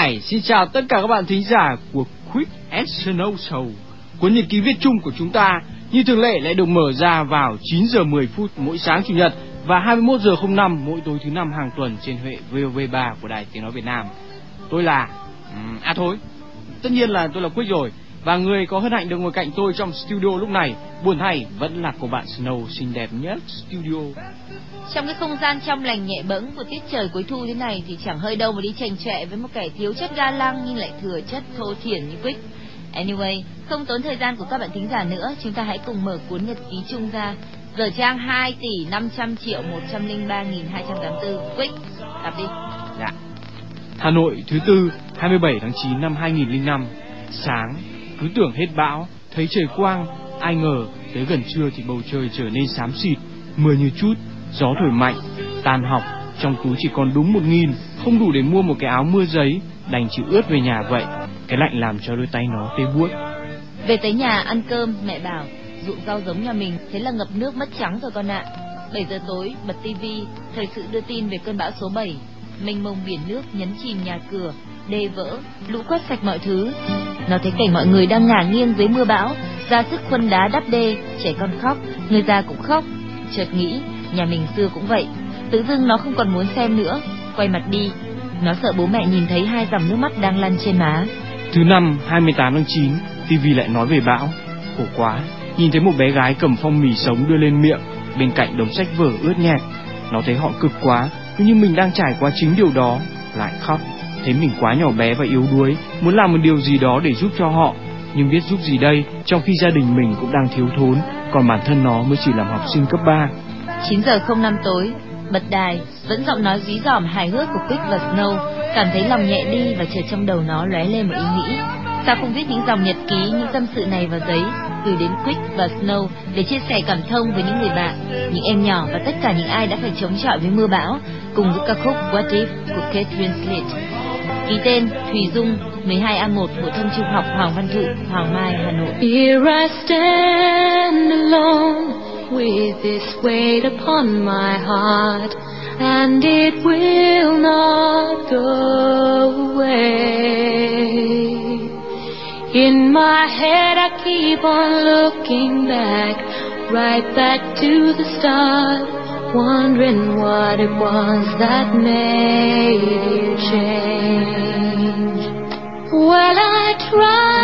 Hải xin chào tất cả các bạn thính giả của Quick and Snow Show. Cuốn nhật ký viết chung của chúng ta như thường lệ lại được mở ra vào 9 giờ 10 phút mỗi sáng chủ nhật và 21 giờ 05 mỗi tối thứ năm hàng tuần trên hệ VOV3 của Đài Tiếng nói Việt Nam. Tôi là à thôi, tất nhiên là tôi là Quick rồi và người có hân hạnh được ngồi cạnh tôi trong studio lúc này buồn thay vẫn là cô bạn Snow xinh đẹp nhất studio. Trong cái không gian trong lành nhẹ bẫng của tiết trời cuối thu thế này thì chẳng hơi đâu mà đi chành chọe với một kẻ thiếu chất ga lăng nhưng lại thừa chất thô thiển như Quick. Anyway, không tốn thời gian của các bạn thính giả nữa, chúng ta hãy cùng mở cuốn nhật ký chung ra. Giờ trang 2 tỷ 500 triệu 103 nghìn 284. Quick, đọc đi. Dạ. Hà Nội thứ tư 27 tháng 9 năm 2005 Sáng cứ tưởng hết bão, Thấy trời quang, Ai ngờ tới gần trưa thì bầu trời trở nên xám xịt, Mưa như chút, Gió thổi mạnh, Tan học, Trong túi chỉ còn đúng một nghìn, Không đủ để mua một cái áo mưa giấy, Đành chịu ướt về nhà vậy, Cái lạnh làm cho đôi tay nó tê buốt. Về tới nhà ăn cơm, mẹ bảo, ruộng rau giống nhà mình, thế là ngập nước mất trắng rồi con ạ. 7 giờ tối, bật tivi thời sự đưa tin về cơn bão số 7 mênh mông biển nước nhấn chìm nhà cửa, đê vỡ, lũ quét sạch mọi thứ nó thấy cảnh mọi người đang ngả nghiêng dưới mưa bão, ra sức khuân đá đắp đê, trẻ con khóc, người già cũng khóc. Chợt nghĩ, nhà mình xưa cũng vậy, tự dưng nó không còn muốn xem nữa. Quay mặt đi, nó sợ bố mẹ nhìn thấy hai dòng nước mắt đang lăn trên má. Thứ năm 28 tháng 9 TV lại nói về bão. Khổ quá, Nhìn thấy một bé gái cầm phong mì sống đưa lên miệng, Bên cạnh đống sách vở ướt nhẹp. Nó thấy họ cực quá, Cứ như mình đang trải qua chính điều đó, Lại khóc. Thấy mình quá nhỏ bé và yếu đuối, Muốn làm một điều gì đó để giúp cho họ. Nhưng biết giúp gì đây, Trong khi gia đình mình cũng đang thiếu thốn, Còn bản thân nó mới chỉ làm học sinh cấp 3 9 giờ 05 tối, bật đài, vẫn giọng nói dí dỏm hài hước của Quick và Snow, cảm thấy lòng nhẹ đi và chợt trong đầu nó lóe lên một ý nghĩ. Sao không viết những dòng nhật ký, những tâm sự này vào giấy, gửi đến Quick và Snow để chia sẻ cảm thông với những người bạn, những em nhỏ và tất cả những ai đã phải chống chọi với mưa bão, cùng với ca khúc What If của Kate Winslet ký tên Thùy Dung 12A1 phổ thông trung học Hoàng Văn Thụ Hoàng Mai Hà Nội Here I stand alone with this weight upon my heart, and it will not go away. In my head, I keep on looking back, right back to the start, wondering what it was that made you change. will I try.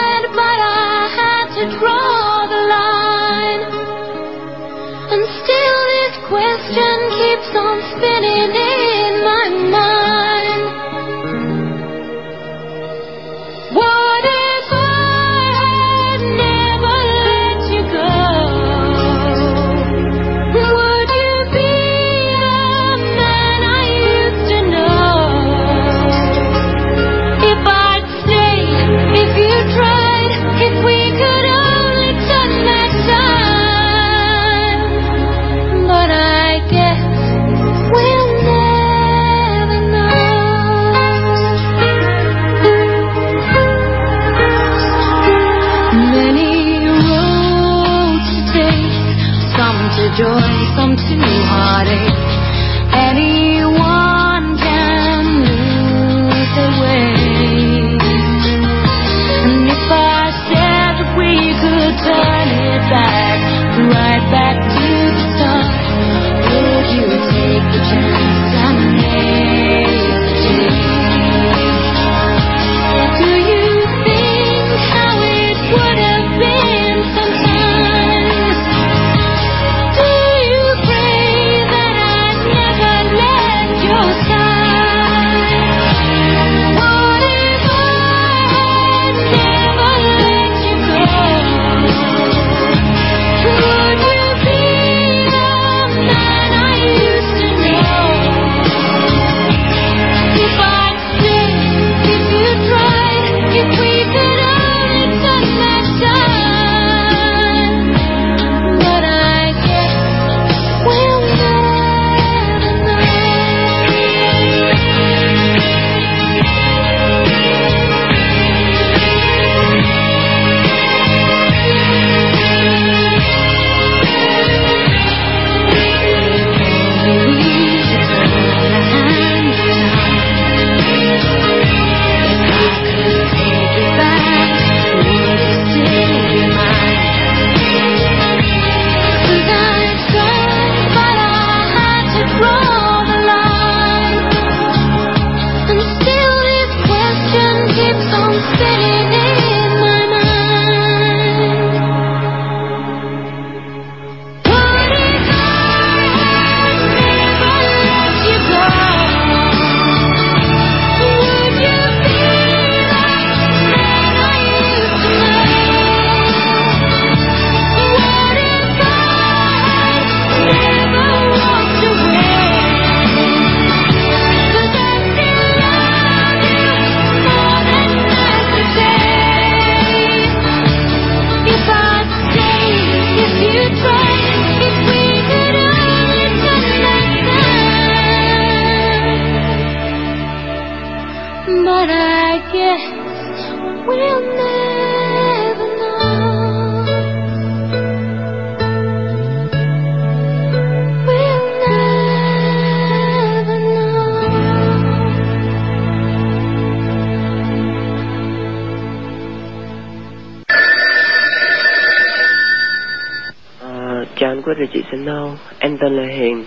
Quýt và Em tên là Hiền.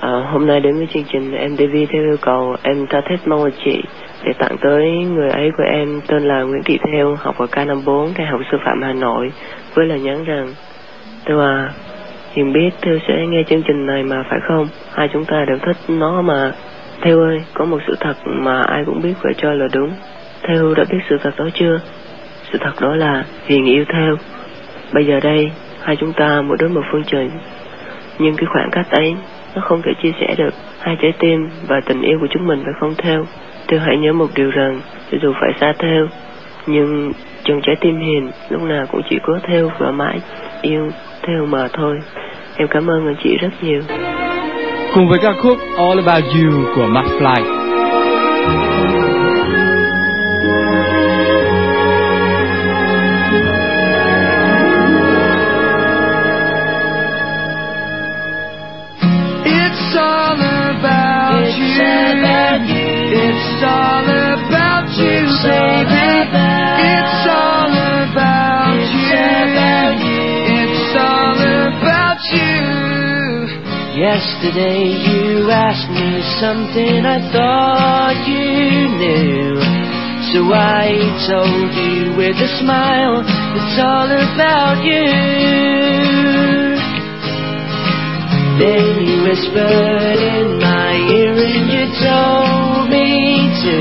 À, Hôm nay đến với chương trình MTV theo yêu cầu Em tha thiết mong là chị Để tặng tới người ấy của em Tên là Nguyễn Thị Theo Học ở K54 Đại học Sư phạm Hà Nội Với lời nhắn rằng Theo à Hiền biết Theo sẽ nghe chương trình này mà phải không? Hai chúng ta đều thích nó mà. Theo ơi Có một sự thật mà ai cũng biết phải cho là đúng. Theo đã biết sự thật đó chưa? Sự thật đó là Hiền yêu Theo. Bây giờ đây hai chúng ta mỗi đứa một phương trời nhưng cái khoảng cách ấy, nó không thể chia sẻ được. Hai trái tim và tình yêu của chúng mình phải không theo. Theo hãy nhớ một điều rằng, cho dù phải xa theo, nhưng trong trái tim hiền lúc nào cũng chỉ có theo và mãi yêu theo mà thôi. Em cảm ơn anh chị rất nhiều. Cùng với ca khúc All About You của Mark Fly. Yesterday you asked me something I thought you knew. So I told you with a smile, it's all about you. Then you whispered in my ear and you told me to.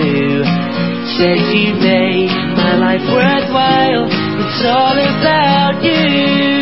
Said you made my life worthwhile, it's all about you.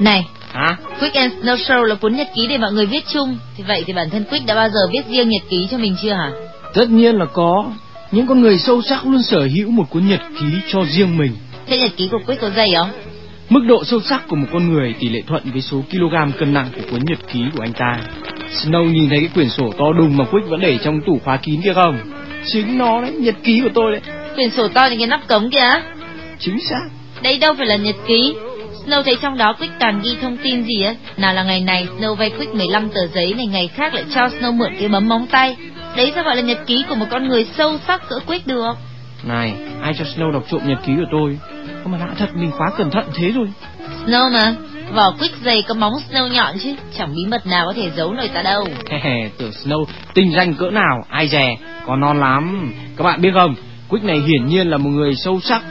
Này, Hả? Quick and Snow Show là cuốn nhật ký để mọi người viết chung. Thì vậy thì bản thân Quick đã bao giờ viết riêng nhật ký cho mình chưa hả? Tất nhiên là có. Những con người sâu sắc luôn sở hữu một cuốn nhật ký cho riêng mình. Thế nhật ký của Quick có dày không? Mức độ sâu sắc của một con người tỷ lệ thuận với số kg cân nặng của cuốn nhật ký của anh ta. Snow nhìn thấy cái quyển sổ to đùng mà Quick vẫn để trong tủ khóa kín kia không? Chính nó đấy, nhật ký của tôi đấy. Quyển sổ to như cái nắp cống kìa. Chính xác. Đây đâu phải là nhật ký, Snow thấy trong đó Quick toàn ghi thông tin gì á? Nào là ngày này Snow vay Quick 15 tờ giấy này Ngày khác lại cho Snow mượn cái bấm móng tay. Đấy sao gọi là nhật ký của một con người sâu sắc giữa Quick được Này ai cho Snow đọc trộm nhật ký của tôi? Không mà lạ thật mình khóa cẩn thận thế rồi. Snow mà Vỏ Quick dày có móng Snow nhọn chứ Chẳng bí mật nào có thể giấu nổi ta đâu. Tưởng Snow tinh danh cỡ nào Ai dè có non lắm. Các bạn biết không Quick này hiển nhiên là một người sâu sắc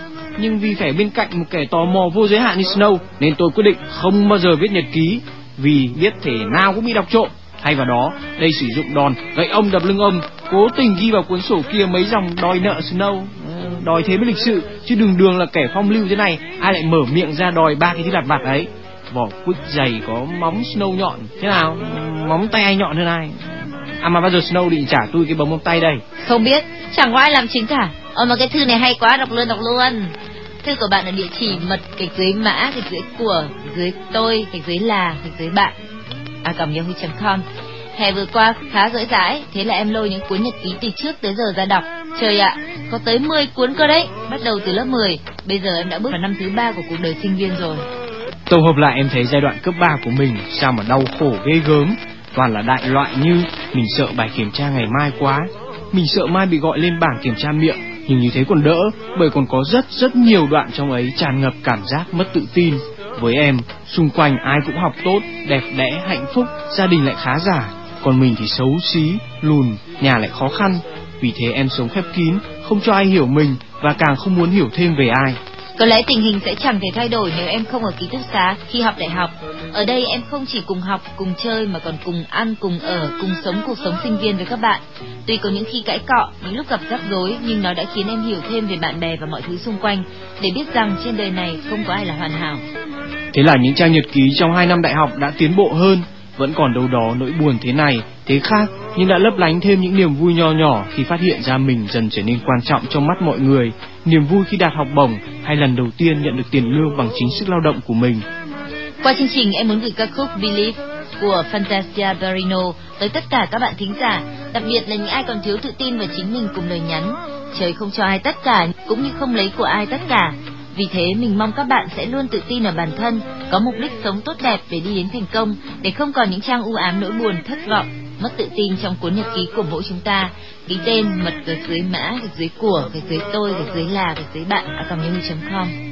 nhưng vì phải bên cạnh một kẻ tò mò vô giới hạn như Snow nên tôi quyết định không bao giờ viết nhật ký vì biết thể nào cũng bị đọc trộm. Thay vào đó, đây sử dụng đòn gậy ông đập lưng ông, cố tình ghi vào cuốn sổ kia mấy dòng đòi nợ Snow. Ờ, đòi thế mới lịch sự chứ đường đường là kẻ phong lưu thế này ai lại mở miệng ra đòi ba cái thứ lặt vặt ấy vỏ quýt dày có móng snow nhọn thế nào móng tay ai nhọn hơn ai à mà bao giờ snow định trả tôi cái bấm móng tay đây Không biết, chẳng có ai làm chính cả. Ờ mà cái thư này hay quá, đọc luôn đọc luôn. Thư của bạn ở địa chỉ mật gạch dưới mã, gạch dưới của, gạch dưới tôi, gạch dưới là, gạch dưới bạn. A còng yahoo.com Hè vừa qua khá rỗi dãi, thế là em lôi những cuốn nhật ký từ trước tới giờ ra đọc. Trời ạ, có tới 10 cuốn cơ đấy, bắt đầu từ lớp 10. Bây giờ em đã bước vào năm thứ ba của cuộc đời sinh viên rồi. Tổng hợp lại em thấy giai đoạn cấp 3 của mình sao mà đau khổ ghê gớm Toàn là đại loại như mình sợ bài kiểm tra ngày mai quá Mình sợ mai bị gọi lên bảng kiểm tra miệng nhưng như thế còn đỡ bởi còn có rất rất nhiều đoạn trong ấy tràn ngập cảm giác mất tự tin. Với em, xung quanh ai cũng học tốt, đẹp đẽ, hạnh phúc, gia đình lại khá giả. Còn mình thì xấu xí, lùn, nhà lại khó khăn. Vì thế em sống khép kín, không cho ai hiểu mình và càng không muốn hiểu thêm về ai. Có lẽ tình hình sẽ chẳng thể thay đổi nếu em không ở ký túc xá khi học đại học. Ở đây em không chỉ cùng học, cùng chơi mà còn cùng ăn, cùng ở, cùng sống cuộc sống sinh viên với các bạn. Tuy có những khi cãi cọ, những lúc gặp rắc rối, nhưng nó đã khiến em hiểu thêm về bạn bè và mọi thứ xung quanh, để biết rằng trên đời này không có ai là hoàn hảo. Thế là những trang nhật ký trong 2 năm đại học đã tiến bộ hơn, vẫn còn đâu đó nỗi buồn thế này, thế khác, nhưng đã lấp lánh thêm những niềm vui nho nhỏ khi phát hiện ra mình dần trở nên quan trọng trong mắt mọi người, niềm vui khi đạt học bổng hay lần đầu tiên nhận được tiền lương bằng chính sức lao động của mình. Qua chương trình em muốn gửi ca khúc Believe của Fantasia Barino tới tất cả các bạn thính giả, đặc biệt là những ai còn thiếu tự tin vào chính mình cùng lời nhắn. Trời không cho ai tất cả, cũng như không lấy của ai tất cả. Vì thế mình mong các bạn sẽ luôn tự tin ở bản thân, có mục đích sống tốt đẹp để đi đến thành công, để không còn những trang u ám nỗi buồn thất vọng, mất tự tin trong cuốn nhật ký của mỗi chúng ta. Ký tên mật gạch dưới mã, gạch dưới của, gạch dưới tôi, gạch dưới là, gạch dưới bạn a com com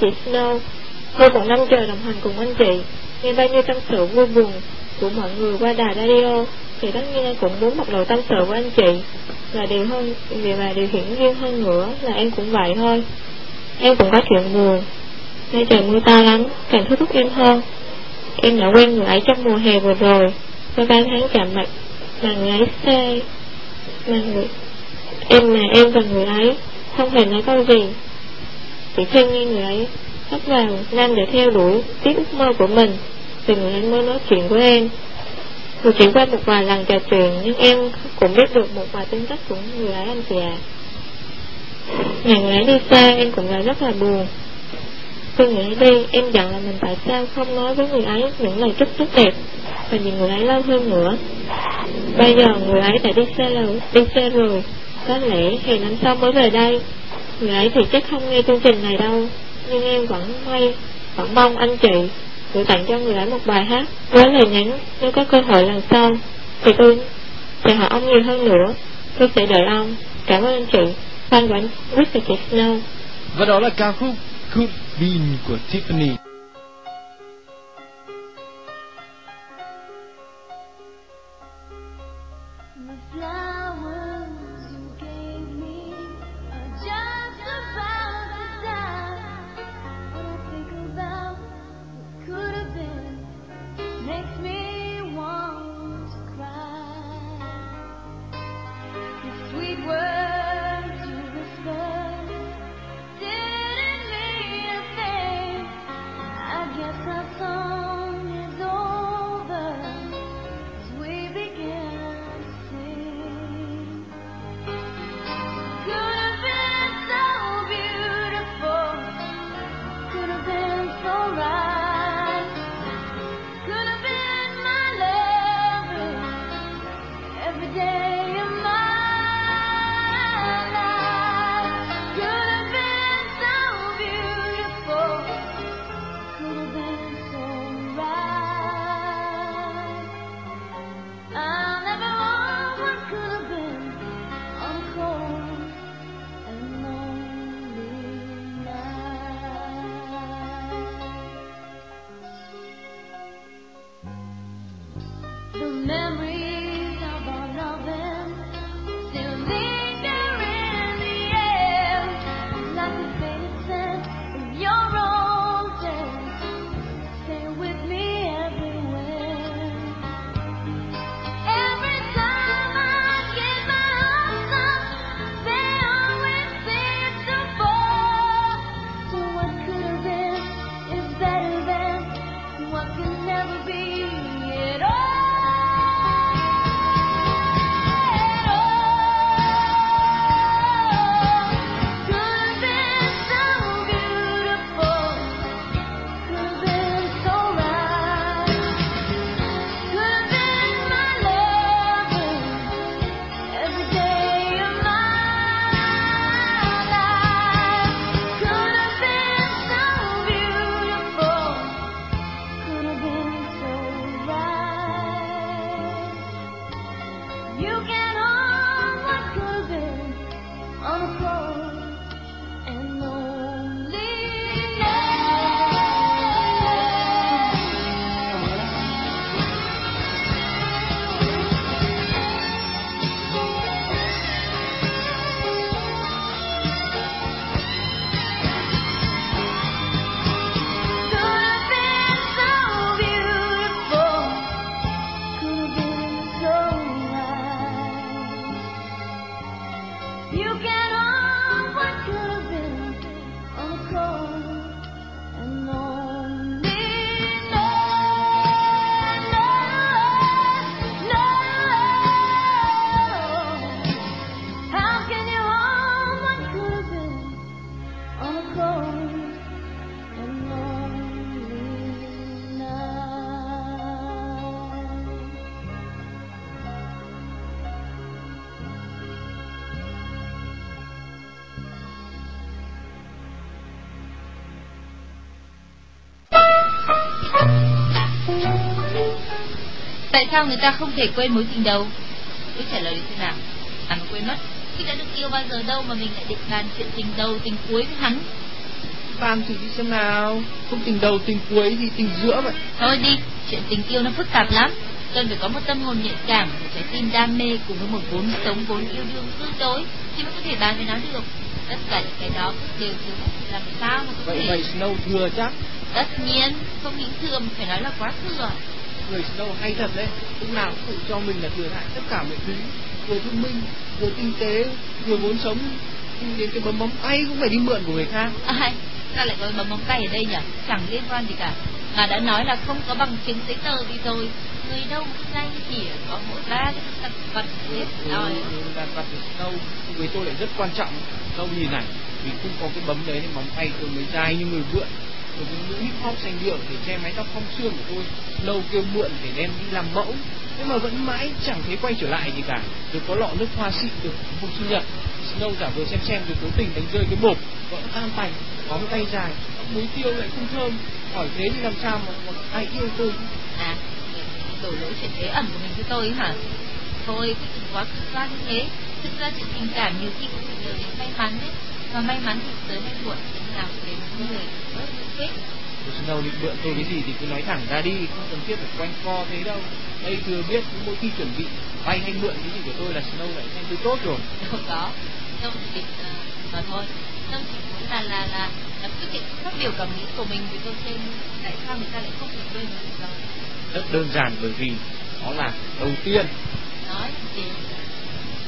chị Snow. Tôi còn năm trời đồng hành cùng anh chị, nghe bao nhiêu tâm sự vui buồn của mọi người qua đài radio, thì tất nhiên em cũng muốn bộc lộ tâm sự của anh chị. Và điều hơn, điều mà điều hiển nhiên hơn nữa là em cũng vậy thôi. Em cũng có chuyện buồn. Nay trời mưa to lắm, càng thúc thúc em hơn. Em đã quen người ấy trong mùa hè vừa rồi, sau ba tháng chạm mặt mà người ấy xe mà người em mà em và người ấy không hề nói câu gì sự khuyên nghe người ấy. Bắt vào nam để theo đuổi tiếp ước mơ của mình. Thì người ấy mới nói chuyện với em. Dù chuyển qua một vài lần trò chuyện, nhưng em cũng biết được một vài tính cách của người ấy anh chị ạ. Ngày người ấy đi xa, em cũng là rất là buồn. Khi người ấy đi, em giận là mình tại sao không nói với người ấy những lời chúc tốt đẹp và nhìn người ấy lâu hơn nữa. Bây giờ người ấy đã đi xe rồi, đi xe rồi. Có lẽ hè năm sau mới về đây người ấy thì chắc không nghe chương trình này đâu. Nhưng em vẫn may vẫn mong anh chị gửi tặng cho người ấy một bài hát với lời nhắn nếu có cơ hội lần sau thì tôi sẽ hỏi ông nhiều hơn nữa. Tôi sẽ đợi ông. Cảm ơn anh chị. Phan của anh Rick và chị Snow. Và đó là ca khúc Could Be của Tiffany. Tại sao người ta không thể quên mối tình đầu? Cứ trả lời đi xem nào. Mà quên mất, khi đã được yêu bao giờ đâu mà mình lại định bàn chuyện tình đầu tình cuối với hắn. bàn thử đi xem nào. Không tình đầu tình cuối thì tình giữa vậy. Thôi đi chuyện tình yêu nó phức tạp lắm. Cần phải có một tâm hồn nhạy cảm một trái tim đam mê cùng với một vốn sống vốn yêu đương tương đối thì mới có thể bàn về nó được. Tất cả những cái đó đều thiếu làm sao mà có vậy thể. vậy Snow thừa chắc. Tất nhiên không những thừa mà phải nói là quá thừa người Snow hay thật đấy lúc nào cũng tự cho mình là thừa hại tất cả mọi thứ. Vừa thông minh vừa kinh tế vừa vốn sống. Nhưng đến cái bấm móng tay cũng phải đi mượn của người khác. Ai ta lại có bấm móng tay ở đây nhỉ? Chẳng liên quan gì cả. Mà đã nói là không có bằng chứng giấy tờ gì rồi người đâu danh chỉ có mỗi ba cái vật hết rồi. Đàn vật thì Snow với tôi lại rất quan trọng. Snow nhìn này vì không có cái bấm đấy nên móng tay tôi mới dai như người vượn của những nữ hip hop xanh điệu để che mái tóc phong xương của tôi lâu kêu mượn để đem đi làm mẫu. Thế mà vẫn mãi chẳng thấy quay trở lại gì cả. Rồi có lọ nước hoa xịn được hôm sinh nhật. Snow giả vờ xem xem rồi cố tình đánh rơi cái bột. Vỡ tan tành có cái tay dài muối tiêu lại không thơm. Hỏi thế thì làm sao mà, mà ai yêu tôi? À đổ lỗi chuyện thế ẩn của mình cho tôi hả? Thôi cứ đừng quá cực đoan như thế. Thực ra chuyện tình cảm nhiều khi cũng phải nhờ đến may mắn đấy. Và may mắn thì tới hay muộn thế nào đến người. rất Cô Snow định mượn tôi cái gì thì cứ nói thẳng ra đi không cần thiết phải quanh co thế đâu. Đây thừa biết mỗi khi chuẩn bị vay hay mượn cái gì của tôi là Snow lại xem tôi tốt rồi. Đâu có. Đâu chỉ định à, mà thôi. Đâu chỉ muốn là là là là quyết định phát biểu cảm nghĩ của mình với câu trên tại sao người ta lại không thể quên được đó rất đơn giản bởi vì nó là đầu tiên. Nói thì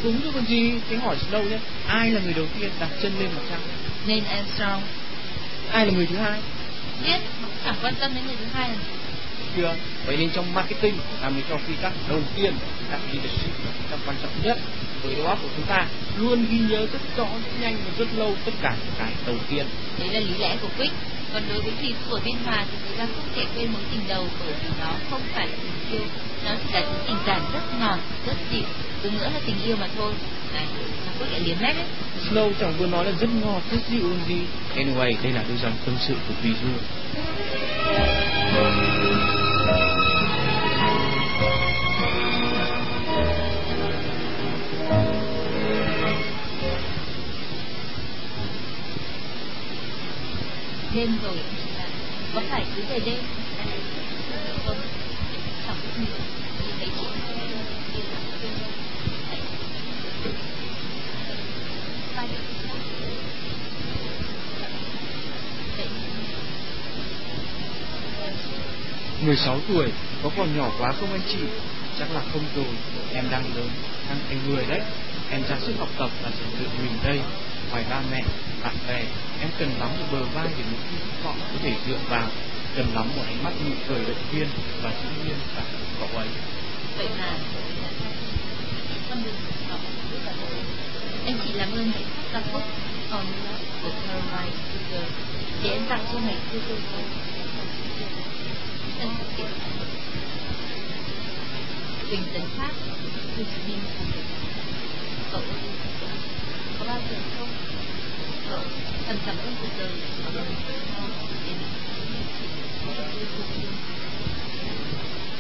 đúng chứ còn gì thế hỏi Snow nhé ai là người đầu tiên đặt chân lên mặt trăng? Nên Armstrong. Ai là người thứ hai biết chẳng quan tâm đến người thứ hai là chưa. Vậy nên trong marketing là mình cho quy tắc đầu tiên đặt leadership là quy tắc quan trọng nhất với óc của chúng ta. Luôn ghi nhớ rất rõ rất nhanh và rất lâu tất cả những cái đầu tiên. Đấy là lý lẽ của Quick. Còn đối với thủy của biên hòa thì người ta không thể quên mối tình đầu bởi vì nó không phải là tình yêu. Nó chỉ là những tình cảm rất ngọt rất dịu. Từ nữa là tình yêu mà thôi. Này mà Quick lại liếm mép đấy Snow chẳng vừa nói là rất ngọt rất dịu làm gì anyway đây là đôi dòng tâm sự của Thùy Dương đêm rồi. Có phải cứ về đêm? Không. Chẳng biết nữa thì thấy chị như là quên Hãy ba đứa Vậy 16 tuổi, có còn nhỏ quá không anh chị? Chắc là không rồi, em đang lớn, đang thành người đấy. Em ra sức học tập và rèn luyện mình đây. Ngoài ba mẹ, bạn bè, em cần lắm một bờ vai để mỗi họ có thể dựa vào. Cần lắm một ánh mắt nụ cười động viên và dĩ nhiên cả cậu ấy. Vậy mà con đường học rất là lớn anh chị làm ơn hãy phát ca khúc còn nữa của Caroline Sugar để em tặng cho ngày xưa tôi thôi thực hiện. Bình Tấn pháp Hồ Chí Minh Hà cậu có bao giờ không? Cậu cần cảm ơn cuộc đời của mình đến.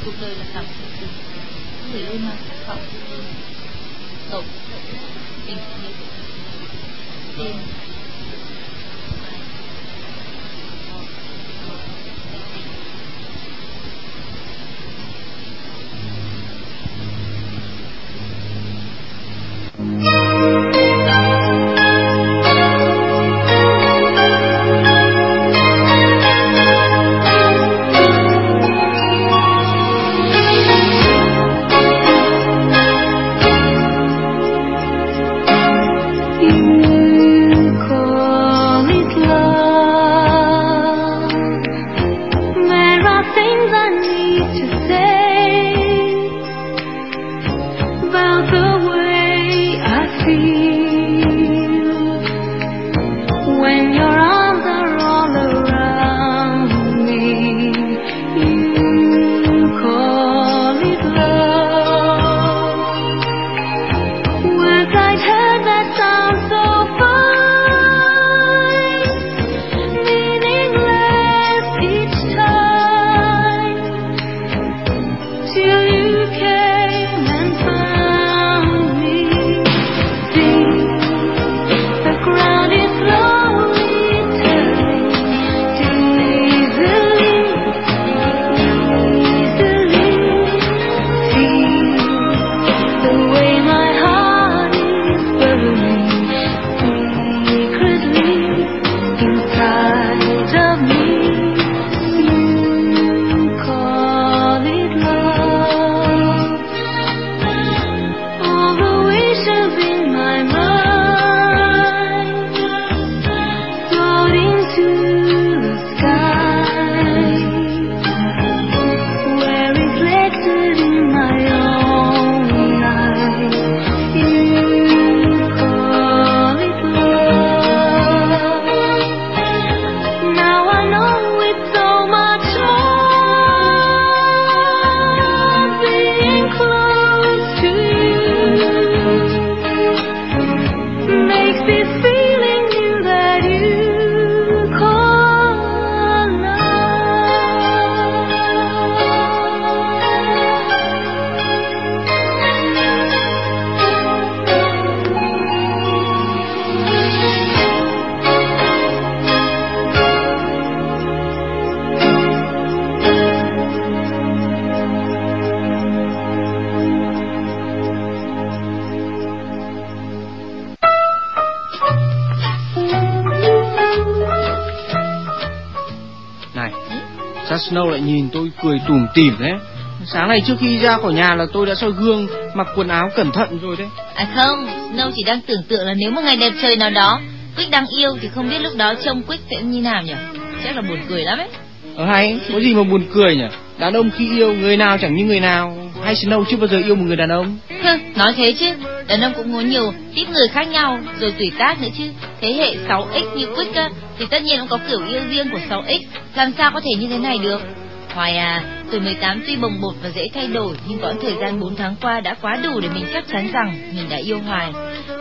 Cuộc đời là cảm xúc của người luôn mang khát vọng hơn cậu tình yêu tên Snow lại nhìn tôi cười tủm tỉm đấy. Sáng nay trước khi ra khỏi nhà là tôi đã soi gương, mặc quần áo cẩn thận rồi đấy. À không, Snow chỉ đang tưởng tượng là nếu một ngày đẹp trời nào đó, Quick đang yêu thì không biết lúc đó trông Quick sẽ như nào nhỉ? Chắc là buồn cười lắm ấy. Ờ hay, có gì mà buồn cười nhỉ? Đàn ông khi yêu người nào chẳng như người nào, hay Snow chưa bao giờ yêu một người đàn ông. Hừ, nói thế chứ, đàn ông cũng muốn nhiều tiếp người khác nhau, rồi tuổi tác nữa chứ. Thế hệ 6X như Quick á, thì tất nhiên cũng có kiểu yêu riêng của 6X, làm sao có thể như thế này được? Hoài à, tuổi 18 tuy bồng bột và dễ thay đổi, nhưng quãng thời gian 4 tháng qua đã quá đủ để mình chắc chắn rằng mình đã yêu Hoài.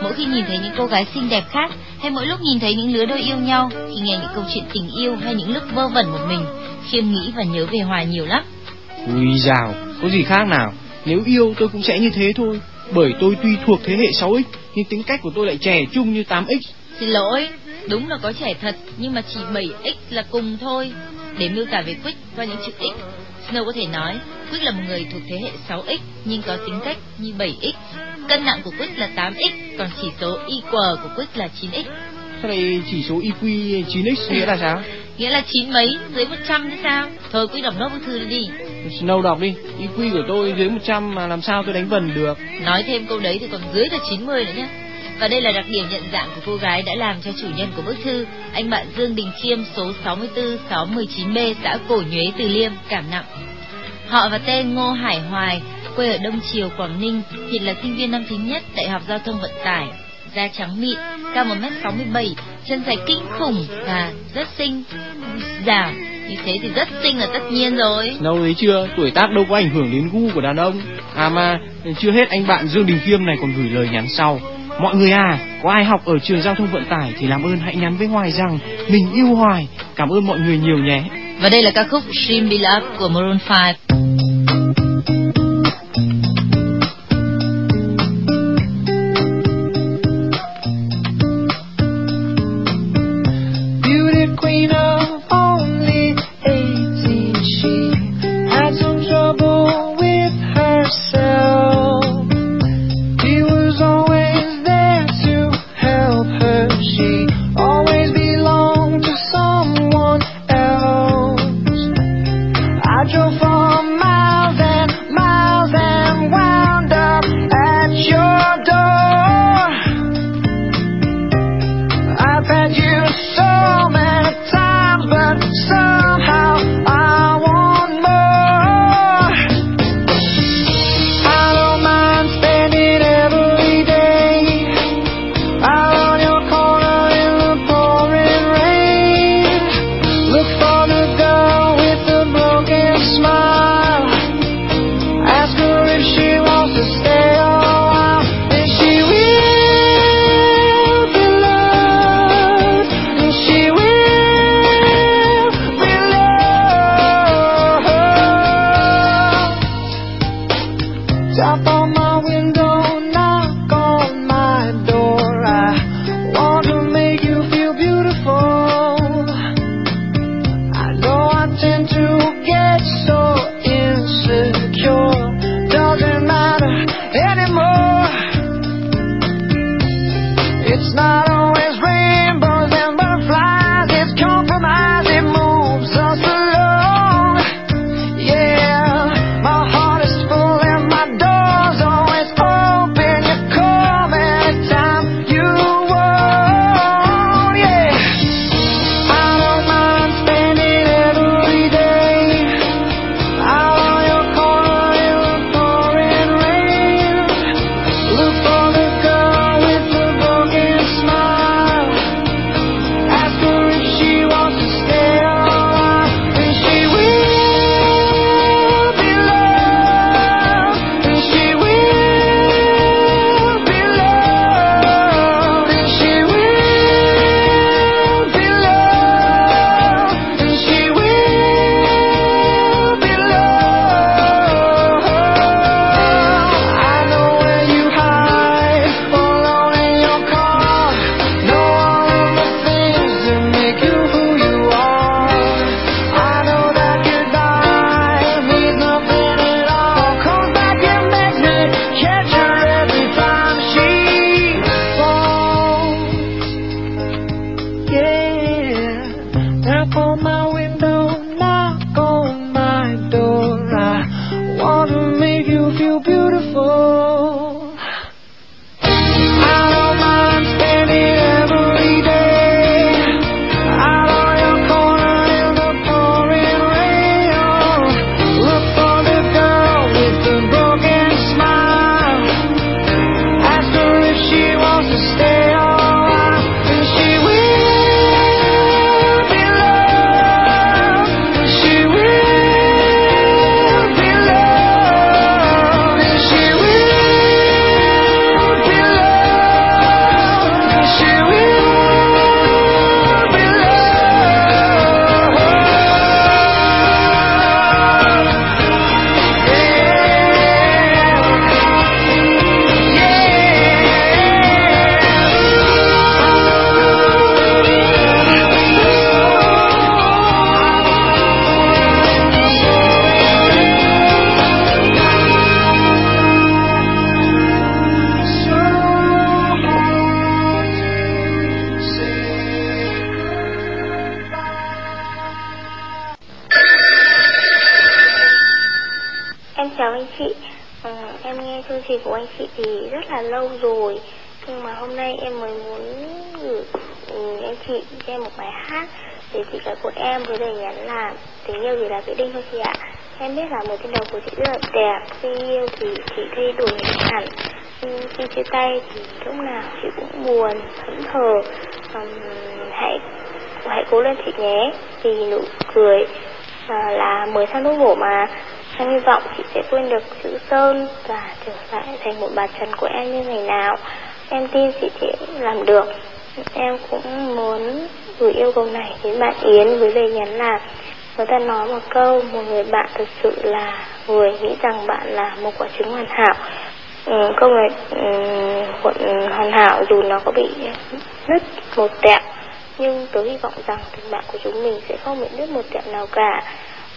Mỗi khi nhìn thấy những cô gái xinh đẹp khác, hay mỗi lúc nhìn thấy những lứa đôi yêu nhau, khi nghe những câu chuyện tình yêu hay những lúc vơ vẩn một mình, khiêm nghĩ và nhớ về Hoài nhiều lắm. Ui dào, có gì khác nào? Nếu yêu tôi cũng sẽ như thế thôi. Bởi tôi tuy thuộc thế hệ 6X, nhưng tính cách của tôi lại trẻ trung như 8X. Xin lỗi, đúng là có trẻ thật, nhưng mà chỉ 7X là cùng thôi. Để miêu tả về Quick qua những chữ X, Snow có thể nói Quick là một người thuộc thế hệ 6X nhưng có tính cách như 7X. Cân nặng của Quick là 8X, còn chỉ số IQ của Quick là 9X. Sao lại chỉ số IQ 9X nghĩa là sao? Nghĩa là chín mấy, dưới 100 chứ sao? Thôi Quick đọc nốt bức thư đi. Snow đọc đi, IQ của tôi dưới 100 mà làm sao tôi đánh vần được. Nói thêm câu đấy thì còn dưới cả 90 nữa nhé. Và đây là đặc điểm nhận dạng của cô gái đã làm cho chủ nhân của bức thư, anh bạn Dương Đình Khiêm số 64 619B xã Cổ Nhuế Từ Liêm, cảm nặng. Họ và tên Ngô Hải Hoài, quê ở Đông Triều, Quảng Ninh, hiện là sinh viên năm thứ nhất Đại học Giao thông Vận tải. Da trắng mịn, cao 1m67, chân dài kinh khủng và rất xinh. Giảm, như thế thì rất xinh là tất nhiên rồi. Đâu thấy chưa, tuổi tác đâu có ảnh hưởng đến gu của đàn ông. À mà, chưa hết anh bạn Dương Đình Khiêm này còn gửi lời nhắn sau. Mọi người à, có ai học ở trường giao thông vận tải thì làm ơn hãy nhắn với Hoài rằng mình yêu Hoài. Cảm ơn mọi người nhiều nhé. Và đây là ca khúc Dream Be Love của Maroon 5. Quên được chữ Sơn và trở lại thành một bà Trần của em như ngày nào. Em tin chị sẽ làm được. Em cũng muốn gửi yêu cầu này đến bạn Yến với lời nhắn là người ta nói một câu một người bạn thực sự là người nghĩ rằng bạn là một quả trứng hoàn hảo ừ, câu này ừ, hoàn hảo dù nó có bị nứt một tẹo nhưng tớ hy vọng rằng tình bạn của chúng mình sẽ không bị nứt một tẹo nào cả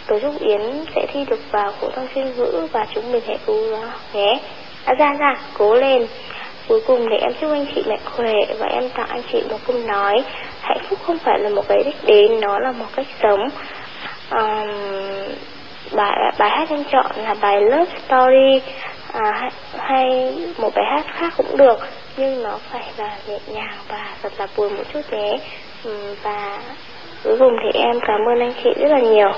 tôi giúp Yến sẽ thi được vào phổ thông chuyên ngữ và chúng mình hãy cố gắng nhé. À, ra ra cố lên. Cuối cùng để em chúc anh chị mạnh khỏe và em tặng anh chị một câu nói. Hạnh phúc không phải là một cái đích đến nó là một cách sống. Um, bài bài hát em chọn là bài Love Story. À, hay, hay một bài hát khác cũng được nhưng nó phải là nhẹ nhàng và thật là buồn một chút nhé. Và cuối cùng thì em cảm ơn anh chị rất là nhiều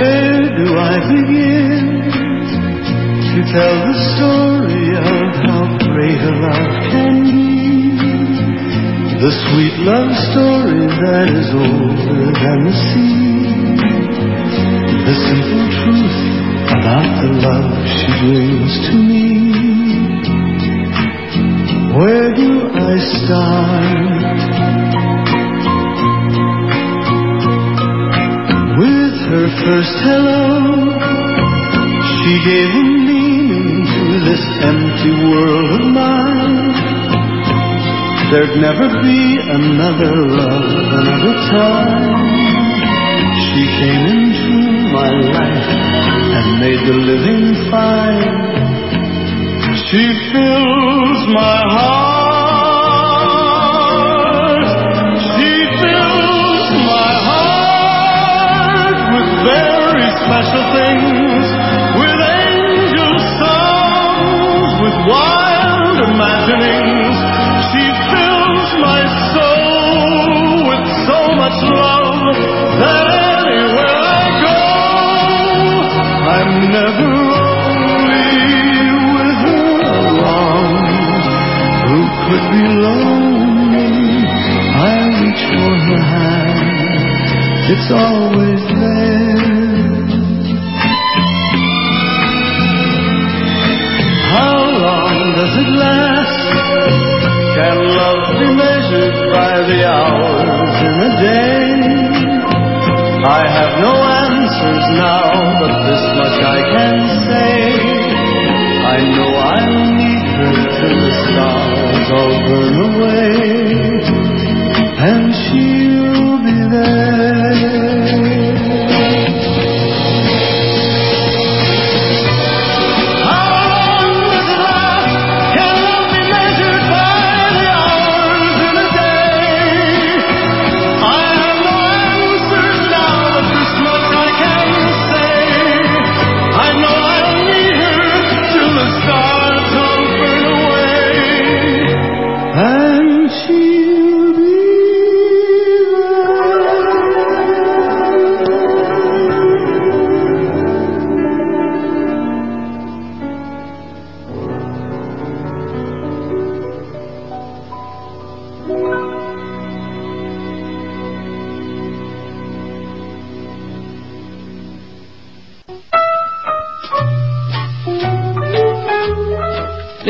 Where do I begin to tell the story of how great a love can be? The sweet love story that is older than the sea. The simple truth about the love she brings to me. Where do I start? With her first hello, she gave a meaning to this empty world of mine. There'd never be another love, another time. She came into my life and made the living fine. She fills my heart. She fills my heart with very special things, with angel songs, with wild imaginings. It's always there. How long does it last? Can love be measured by the hours in a day? I have no answers now, but this much I can say. I know I'll need her till the stars all burn away, and she'll be there.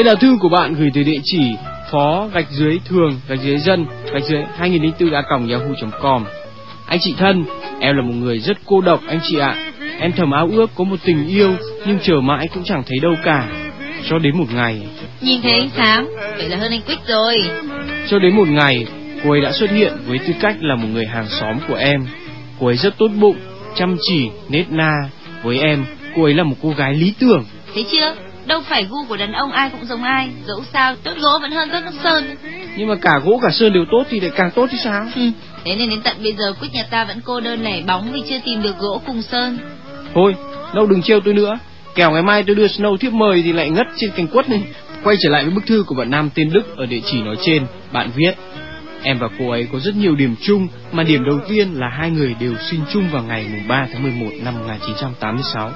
Đây là thư của bạn gửi từ địa chỉ phó gạch dưới thường gạch dưới dân gạch dưới 2004 a yahoo.com. Anh chị thân, em là một người rất cô độc anh chị ạ. Em thầm ao ước có một tình yêu nhưng chờ mãi cũng chẳng thấy đâu cả. Cho đến một ngày, Nhìn thấy ánh sáng, vậy là hơn anh Quýt rồi. cho đến một ngày, cô ấy đã xuất hiện với tư cách là một người hàng xóm của em. Cô ấy rất tốt bụng, chăm chỉ, nết na. Với em, cô ấy là một cô gái lý tưởng. Thấy chưa? Đâu phải gu của đàn ông ai cũng giống ai, dẫu sao tốt gỗ vẫn hơn tốt nước sơn. Nhưng mà cả gỗ cả sơn đều tốt thì lại càng tốt chứ sao? Ừ, thế nên đến tận bây giờ Quyết nhà ta vẫn cô đơn lẻ bóng vì chưa tìm được gỗ cùng sơn. Thôi, đâu đừng trêu tôi nữa. Kẻo ngày mai tôi đưa Snow thiếp mời thì lại ngất trên cành quất này. Quay trở lại với bức thư của bạn nam tên Đức ở địa chỉ nói trên, bạn viết Em và cô ấy có rất nhiều điểm chung, mà điểm đầu tiên là hai người đều sinh chung vào ngày 3 tháng 11 năm 1986.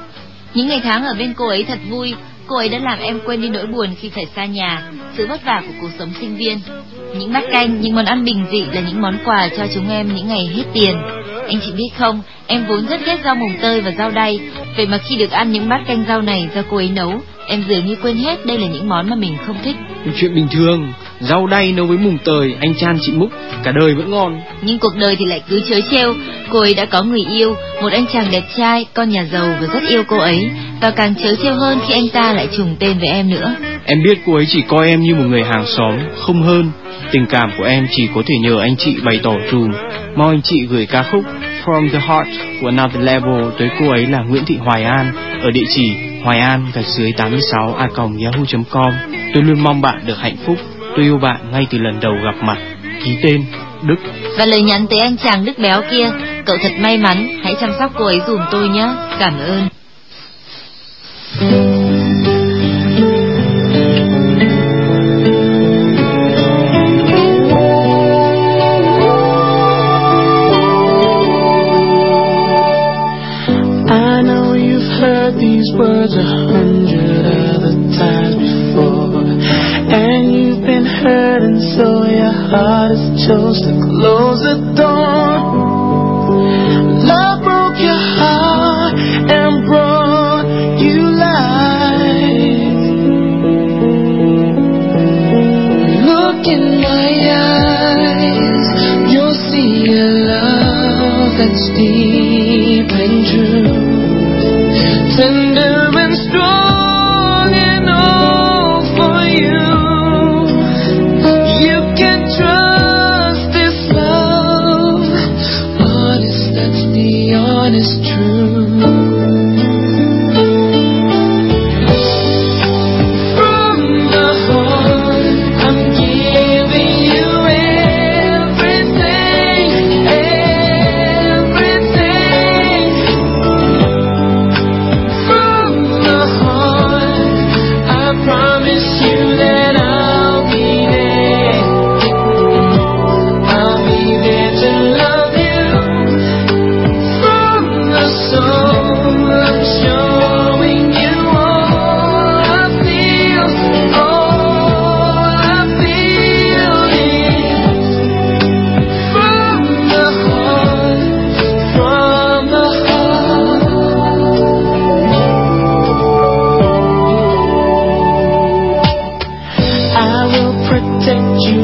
Những ngày tháng ở bên cô ấy thật vui, cô ấy đã làm em quên đi nỗi buồn khi phải xa nhà, sự vất vả của cuộc sống sinh viên. Những bát canh, những món ăn bình dị là những món quà cho chúng em những ngày hết tiền. Anh chị biết không, em vốn rất ghét rau mùng tơi và rau đay, vậy mà khi được ăn những bát canh rau này do cô ấy nấu, em dường như quên hết đây là những món mà mình không thích. Chuyện bình thường, rau đay nấu với mùng tời, anh chan chị múc, cả đời vẫn ngon. Nhưng cuộc đời thì lại cứ chớ trêu, cô ấy đã có người yêu, một anh chàng đẹp trai, con nhà giàu và rất yêu cô ấy, và càng chớ trêu hơn khi anh ta lại trùng tên với em nữa. Em biết cô ấy chỉ coi em như một người hàng xóm, không hơn. Tình cảm của em chỉ có thể nhờ anh chị bày tỏ chùm. Mong anh chị gửi ca khúc From the Heart của Another Level tới cô ấy là Nguyễn Thị Hoài An ở địa chỉ hoài an gạch dưới 86 a yahoo.com. Tôi luôn mong bạn được hạnh phúc. Tôi yêu bạn ngay từ lần đầu gặp mặt. Ký tên Đức. Và lời nhắn tới anh chàng Đức béo kia, cậu thật may mắn, hãy chăm sóc cô ấy dùm tôi nhé. Cảm ơn. so your heart has chose to close the door. Love broke your heart and brought you life. Look in my eyes, you'll see a love that's deep and true. Tender protect you.